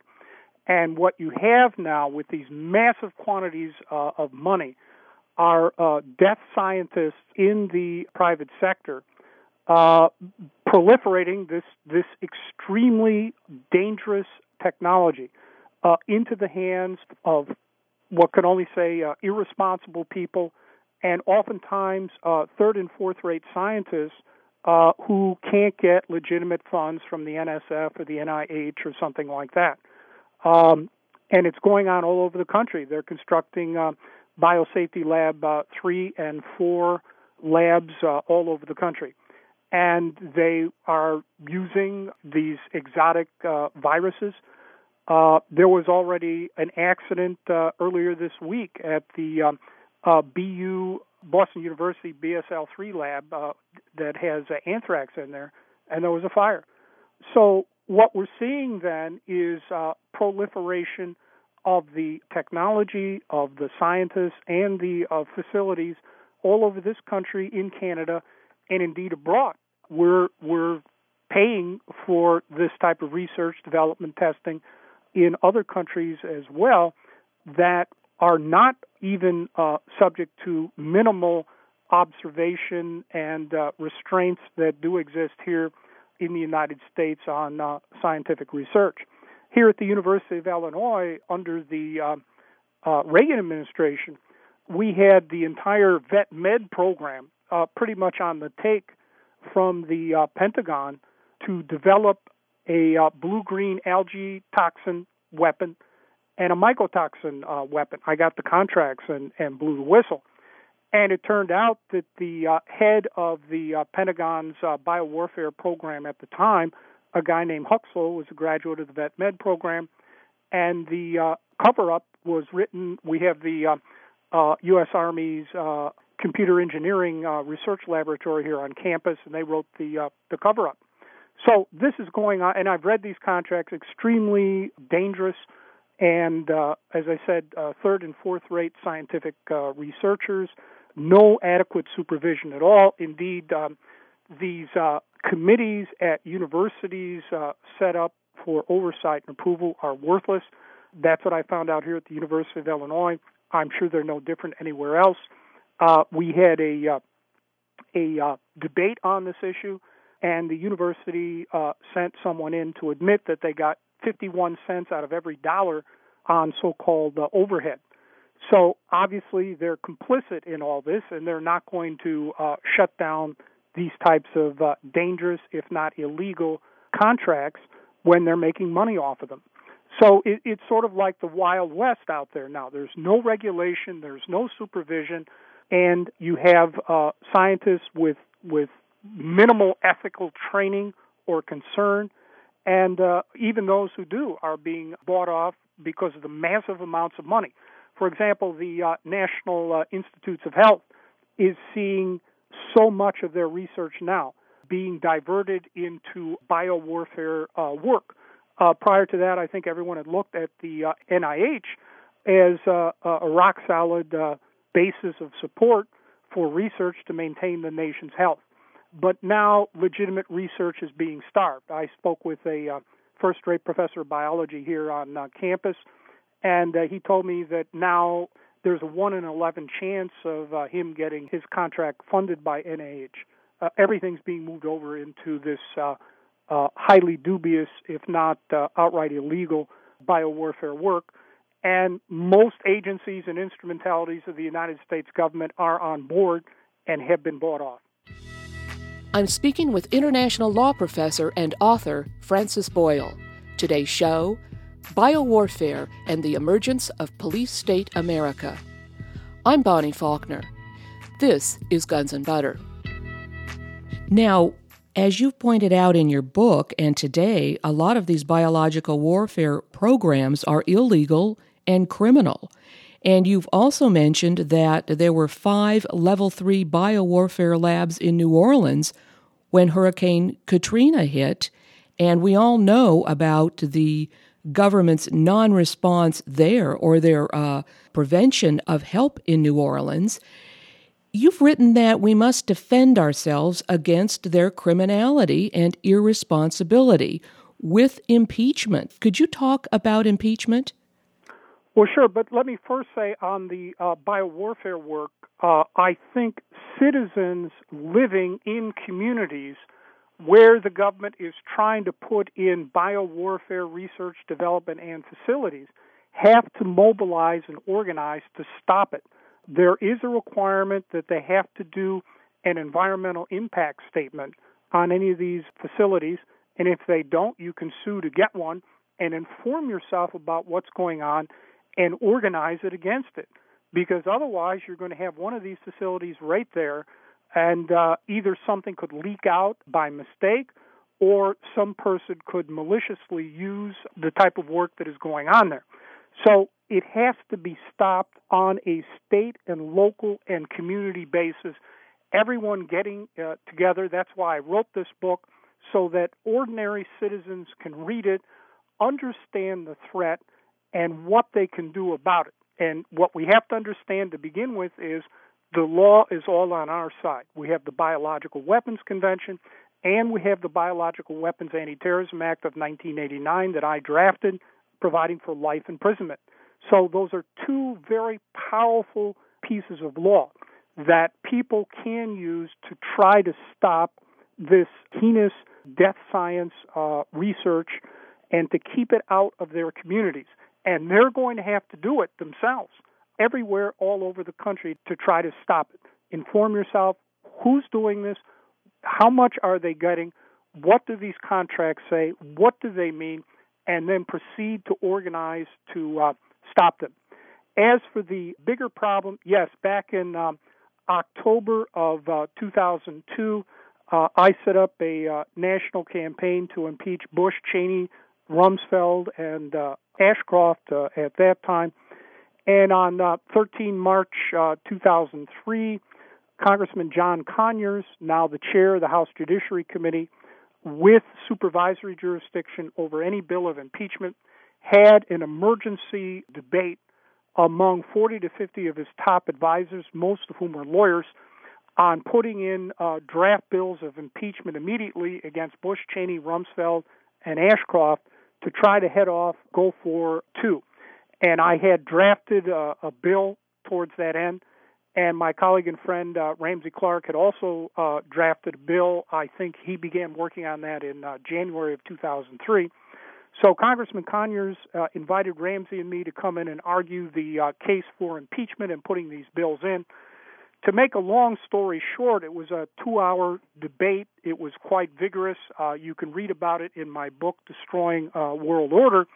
And what you have now with these massive quantities of money are uh, death scientists in the private sector uh, proliferating this this extremely dangerous technology uh, into the hands of what can only say uh, irresponsible people and oftentimes uh, third and fourth rate scientists uh, who can't get legitimate funds from the NSF or the NIH or something like that. Um, and it's going on all over the country. They're constructing biosafety lab uh, three and four labs uh, all over the country. And they are using these exotic uh, viruses. Uh, there was already an accident uh, earlier this week at the um, uh, BU Boston University BSL 3 lab that has anthrax in there, and there was a fire. So, what we're seeing then is proliferation of the technology, of the scientists, and the uh, facilities all over this country, in Canada, and indeed abroad. We're we're paying for this type of research, development, testing in other countries as well that are not even uh, subject to minimal observation and uh, restraints that do exist here in the United States on uh, scientific research here at the University of Illinois under the uh, uh, Reagan administration, we had the entire vet med program uh, pretty much on the take from the uh, Pentagon to develop a uh, blue green algae toxin weapon and a mycotoxin uh, weapon. I got the contracts and, and blew the whistle. And it turned out that the uh, head of the uh, Pentagon's uh, biowarfare program at the time a guy named Huxsoll was a graduate of the Vet Med program, and the uh, cover up was written. We have the uh, uh, U.S. Army's uh, Computer Engineering uh, Research Laboratory here on campus, and they wrote the uh, the cover up. So this is going on, and I've read these contracts. Extremely dangerous, and uh, as I said, uh, third and fourth rate scientific uh, researchers. No adequate supervision at all. Indeed, um, these uh, committees at universities uh, set up for oversight and approval are worthless. That's what I found out here at the University of Illinois. I'm sure they're no different anywhere else. Uh, we had a uh, a uh, debate on this issue, and the university uh, sent someone in to admit that they got 51 cents out of every dollar on so-called overhead. So obviously they're complicit in all this, and they're not going to shut down these types of uh, dangerous, if not illegal, contracts when they're making money off of them. So it, it's sort of like the Wild West out there now. There's no regulation, there's no supervision, and you have uh, scientists with with minimal ethical training or concern, and uh, even those who do are being bought off because of the massive amounts of money. For example, the uh, National uh, Institutes of Health is seeing so much of their research now being diverted into biowarfare uh, work. Uh, prior to that, I think everyone had looked at the uh, NIH as uh, a rock solid uh, basis of support for research to maintain the nation's health. But now legitimate research is being starved. I spoke with a uh, first rate professor of biology here on campus, and he told me that now there's a 1 in 11 chance of uh, him getting his contract funded by NIH. Uh, everything's being moved over into this uh, uh, highly dubious, if not uh, outright illegal, biowarfare work. And most agencies and instrumentalities of the United States government are on board and have been bought off. I'm speaking with international law professor and author Francis Boyle. Today's show Biowarfare and the Emergence of Police State America. I'm Bonnie Faulkner. This is Guns and Butter. Now, As you've pointed out in your book and today, a lot of these biological warfare programs are illegal and criminal. And you've also mentioned that there were five level three biowarfare labs in New Orleans when Hurricane Katrina hit. And we all know about the government's non response there or their uh, prevention of help in New Orleans. You've written that we must defend ourselves against their criminality and irresponsibility with impeachment. Could you talk about impeachment? Well, sure, but let me first say on the uh, biowarfare work, uh, I think citizens living in communities where the government is trying to put in biowarfare research, development, and facilities have to mobilize and organize to stop it there is a requirement that they have to do an environmental impact statement on any of these facilities. And if they don't, you can sue to get one and inform yourself about what's going on and organize it against it. Because otherwise, you're going to have one of these facilities right there, and uh, either something could leak out by mistake or some person could maliciously use the type of work that is going on there. So it has to be stopped on a state and local and community basis. Everyone getting uh, together. That's why I wrote this book, so that ordinary citizens can read it, understand the threat, and what they can do about it. And what we have to understand to begin with is the law is all on our side. We have the Biological Weapons Convention, and we have the Biological Weapons Anti Terrorism Act of 1989 that I drafted providing for life imprisonment. So those are two very powerful pieces of law that people can use to try to stop this heinous death science uh, research and to keep it out of their communities. And they're going to have to do it themselves everywhere all over the country to try to stop it. Inform yourself who's doing this, how much are they getting, what do these contracts say, what do they mean, and then proceed to organize to uh, stop them. As for the bigger problem, yes, back in um, October of uh, 2002, uh, I set up a uh, national campaign to impeach Bush, Cheney, Rumsfeld, and uh, Ashcroft uh, at that time. And on 13 March 2003, Congressman John Conyers, now the chair of the House Judiciary Committee, with supervisory jurisdiction over any bill of impeachment, had an emergency debate among 40 to 50 of his top advisors, most of whom were lawyers, on putting in uh, draft bills of impeachment immediately against Bush, Cheney, Rumsfeld, and Ashcroft to try to head off Gulf War II. And I had drafted uh, a bill towards that end and my colleague and friend uh, Ramsey Clark had also uh, drafted a bill. I think he began working on that in uh, January of 2003. So Congressman Conyers uh, invited Ramsey and me to come in and argue the uh, case for impeachment and putting these bills in. To make a long story short, it was a two-hour debate. It was quite vigorous. Uh, you can read about it in my book, Destroying World Order.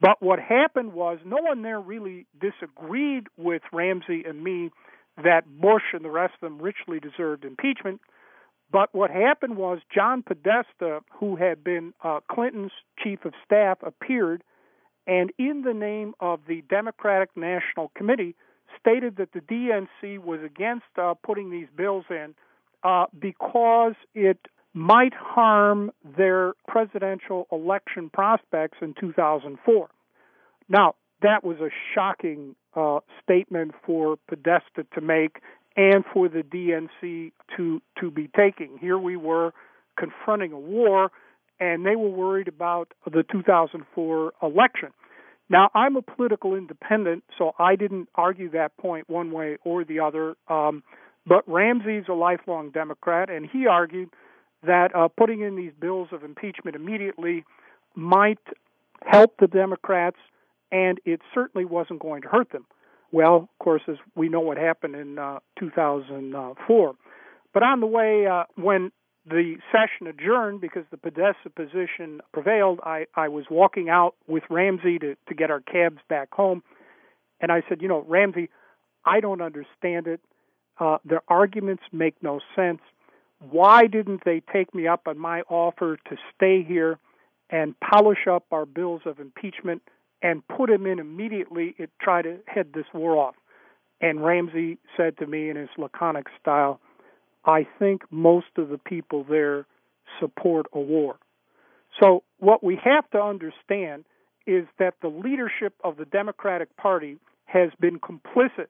But what happened was no one there really disagreed with Ramsey and me that Bush and the rest of them richly deserved impeachment. But what happened was John Podesta, who had been uh, Clinton's chief of staff, appeared and, in the name of the Democratic National Committee, stated that the DNC was against uh, putting these bills in uh, because it might harm their presidential election prospects in 2004. Now, that was a shocking uh, statement for Podesta to make and for the DNC to to be taking. Here we were confronting a war, and they were worried about the 2004 election. Now, I'm a political independent, so I didn't argue that point one way or the other. Um, but Ramsey's a lifelong Democrat, and he argued that uh, putting in these bills of impeachment immediately might help the Democrats and it certainly wasn't going to hurt them. Well, of course, as we know what happened in uh, 2004. But on the way, uh, when the session adjourned because the Podesta position prevailed, I, I was walking out with Ramsey to, to get our cabs back home. And I said, You know, Ramsey, I don't understand it. Uh, their arguments make no sense. Why didn't they take me up on my offer to stay here and polish up our bills of impeachment and put him in immediately to try to head this war off? And Ramsey said to me in his laconic style, I think most of the people there support a war. So, what we have to understand is that the leadership of the Democratic Party has been complicit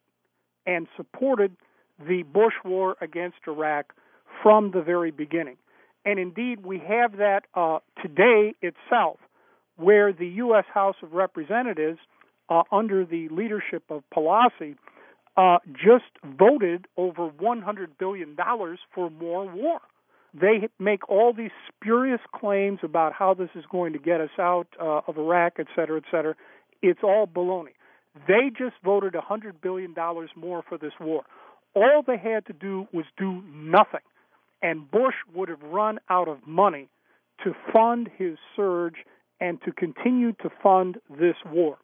and supported the Bush war against Iraq from the very beginning. And indeed, we have that uh, today itself, where the U.S. House of Representatives, uh, under the leadership of Pelosi, uh, just voted over $100 billion for more war. They make all these spurious claims about how this is going to get us out uh, of Iraq, et cetera, et cetera. It's all baloney. They just voted $100 billion more for this war. All they had to do was do nothing. And Bush would have run out of money to fund his surge and to continue to fund this war.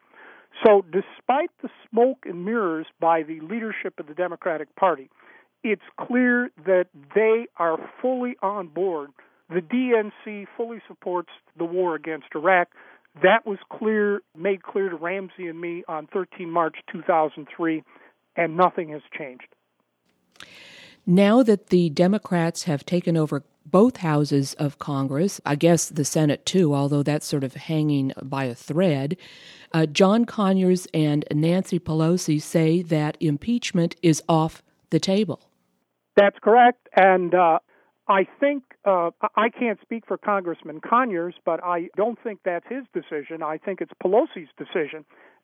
So, despite the smoke and mirrors by the leadership of the Democratic Party, it's clear that they are fully on board. The DNC fully supports the war against Iraq. That was clear, made clear to Ramsey and me on 13 March 2003, and nothing has changed. Now that the Democrats have taken over both houses of Congress, I guess the Senate too, although that's sort of hanging by a thread, uh, John Conyers and Nancy Pelosi say that impeachment is off the table. That's correct. And uh, I think, uh, I can't speak for Congressman Conyers, but I don't think that's his decision. I think it's Pelosi's decision.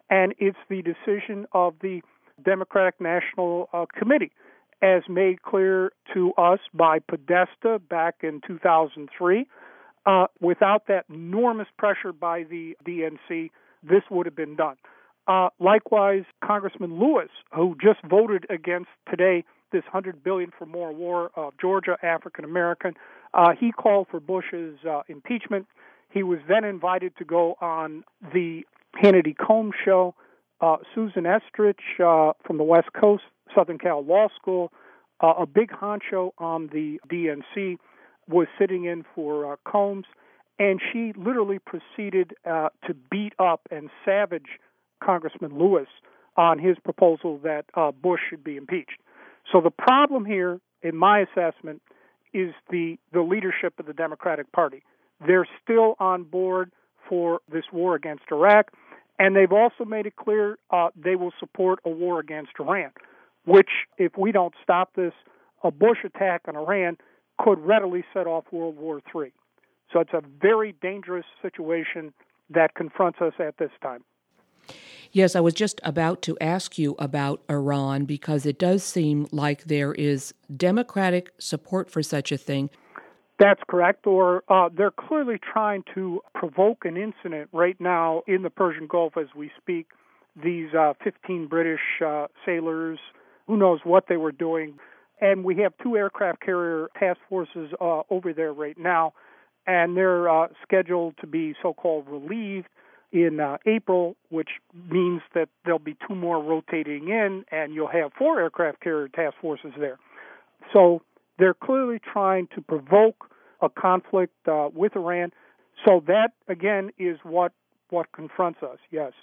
And it's the decision of the Democratic National uh, Committee as made clear to us by Podesta back in 2003. Uh, without that enormous pressure by the DNC, this would have been done. Uh, likewise, Congressman Lewis, who just voted against today this 100 billion for more war of Georgia, African American, uh, he called for Bush's uh, impeachment. He was then invited to go on the Hannity Colmes show. Uh, Susan Estrich uh, from the West Coast Southern Cal Law School. Uh, a big honcho on the DNC was sitting in for uh, Colmes, and she literally proceeded uh, to beat up and savage Congressman Lewis on his proposal that uh, Bush should be impeached. So the problem here, in my assessment, is the, the leadership of the Democratic Party. They're still on board for this war against Iraq, and they've also made it clear uh, they will support a war against Iran which, if we don't stop this, a Bush attack on Iran could readily set off World War III. So it's a very dangerous situation that confronts us at this time. Yes, I was just about to ask you about Iran because it does seem like there is democratic support for such a thing. That's correct, or uh, they're clearly trying to provoke an incident right now in the Persian Gulf as we speak. These uh, 15 British uh, sailors who knows what they were doing. And we have two aircraft carrier task forces uh, over there right now, and they're uh, scheduled to be so called relieved in uh, April, which means that there'll be two more rotating in, and you'll have four aircraft carrier task forces there. So they're clearly trying to provoke a conflict uh, with Iran. So that again is what what confronts us. Yes.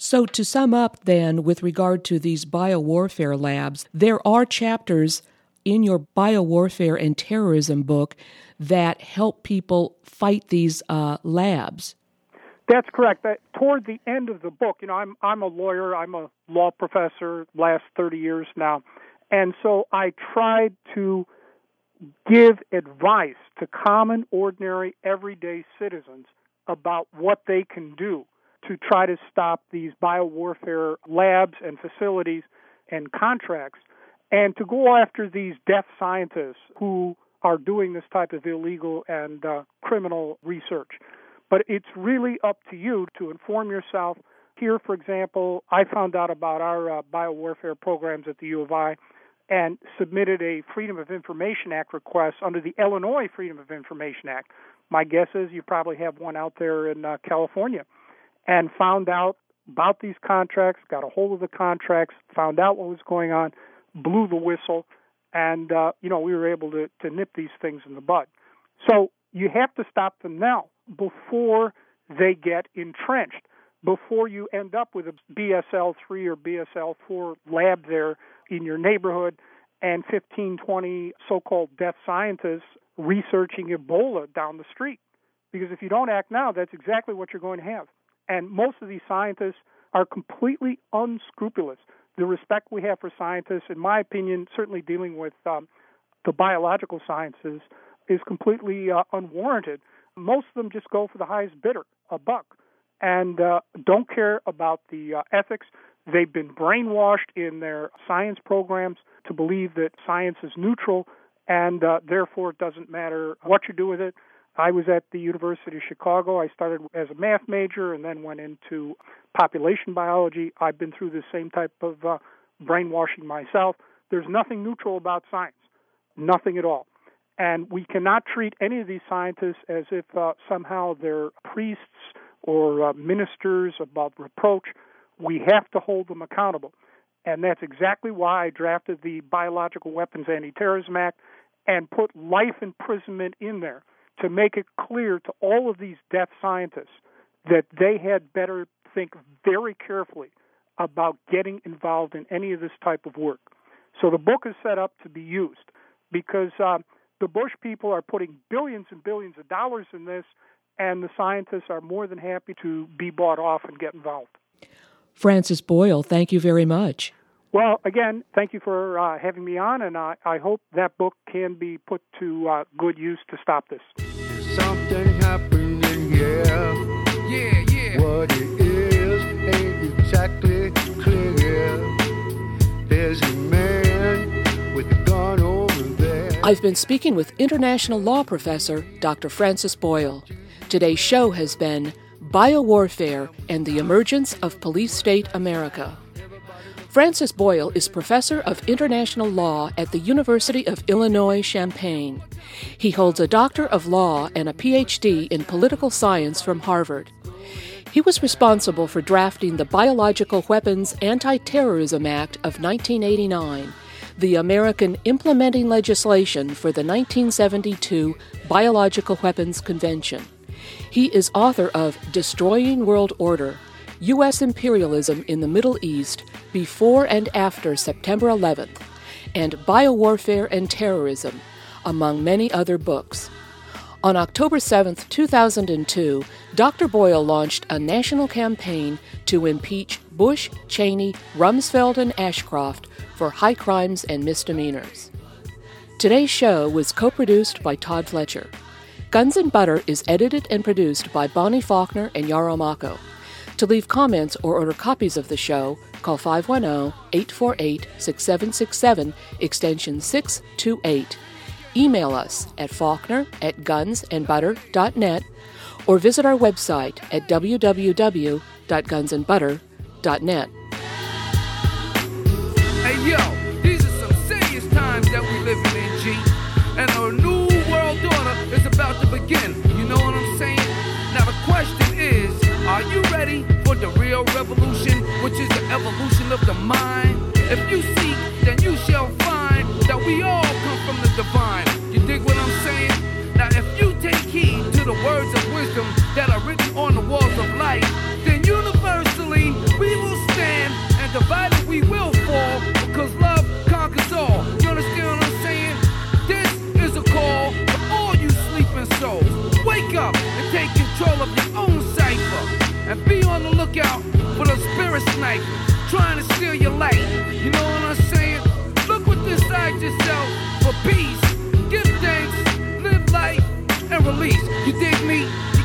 So, to sum up, then, with regard to these biowarfare labs, there are chapters in your biowarfare and terrorism book that help people fight these uh, labs. That's correct. That, toward the end of the book, you know, I'm I'm a lawyer. I'm a law professor. Last thirty years now, and so I tried to give advice to common, ordinary, everyday citizens about what they can do to try to stop these biowarfare labs and facilities and contracts and to go after these death scientists who are doing this type of illegal and uh, criminal research. But it's really up to you to inform yourself. Here, for example, I found out about our uh, biowarfare programs at the U of I and submitted a Freedom of Information Act request under the Illinois Freedom of Information Act. My guess is you probably have one out there in uh, California and found out about these contracts, got a hold of the contracts, found out what was going on, blew the whistle, And, uh, you know, we were able to, to nip these things in the bud. So you have to stop them now before they get entrenched, before you end up with a BSL 3 or BSL 4 lab there in your neighborhood and 15, 20 so called death scientists researching Ebola down the street. Because if you don't act now, that's exactly what you're going to have. And most of these scientists are completely unscrupulous. The respect we have for scientists, in my opinion, certainly dealing with um, the biological sciences, is completely uh, unwarranted. Most of them just go for the highest bidder, a buck, and uh, don't care about the uh, ethics. They've been brainwashed in their science programs to believe that science is neutral and uh, therefore it doesn't matter what you do with it. I was at the University of Chicago. I started as a math major and then went into population biology. I've been through the same type of uh, brainwashing myself. There's nothing neutral about science, nothing at all. And we cannot treat any of these scientists as if uh, somehow they're priests or uh, ministers above reproach. We have to hold them accountable. And that's exactly why I drafted the Biological Weapons Anti Terrorism Act and put life imprisonment in there to make it clear to all of these death scientists that they had better think very carefully about getting involved in any of this type of work. So the book is set up to be used because uh, the Bush people are putting billions and billions of dollars in this, and the scientists are more than happy to be bought off and get involved. Francis Boyle, thank you very much. Well, again, thank you for uh, having me on, and I, I hope that book can be put to uh, good use to stop this. Something happening here. Yeah, yeah. What it is ain't exactly clear. There's a man with a gun over there. I've been speaking with international law professor Dr. Francis Boyle. Today's show has been Biowarfare and the Emergence of Police State America. Francis Boyle is professor of international law at the University of Illinois Champaign. He holds a Doctor of Law and a PhD in political science from Harvard. He was responsible for drafting the Biological Weapons Anti Terrorism Act of 1989, the American implementing legislation for the 1972 Biological Weapons Convention. He is author of Destroying World Order U.S. Imperialism in the Middle East Before and After September 11th, and Biowarfare and Terrorism, among many other books. On October 7, 2002, Dr. Boyle launched a national campaign to impeach Bush, Cheney, Rumsfeld, and Ashcroft for high crimes and misdemeanors. Today's show was co produced by Todd Fletcher. Guns and Butter is edited and produced by Bonnie Faulkner and Yarrow Mako. To leave comments or order copies of the show, call 510 848 6767, extension 628. Email us at faulkner at gunsandbutter.net or visit our website at www.gunsandbutter.net. Hey yo, these are some serious times that we living in, G. And a new world order is about to begin. You know what I'm saying? Now the question are you ready for the real revolution, which is the evolution of the mind? If you seek, then you shall find that we all come from the divine. You dig what I'm saying? Now if you take heed to the words of wisdom that are written on the walls of life, then universally we will stand and divided we will fall because love conquers all. You understand what I'm saying? This is a call for all you sleeping souls. Wake up and take control of your own lookout for the spirit sniper trying to steal your life. You know what I'm saying? Look within inside yourself for peace. Give thanks, live life, and release. You dig me?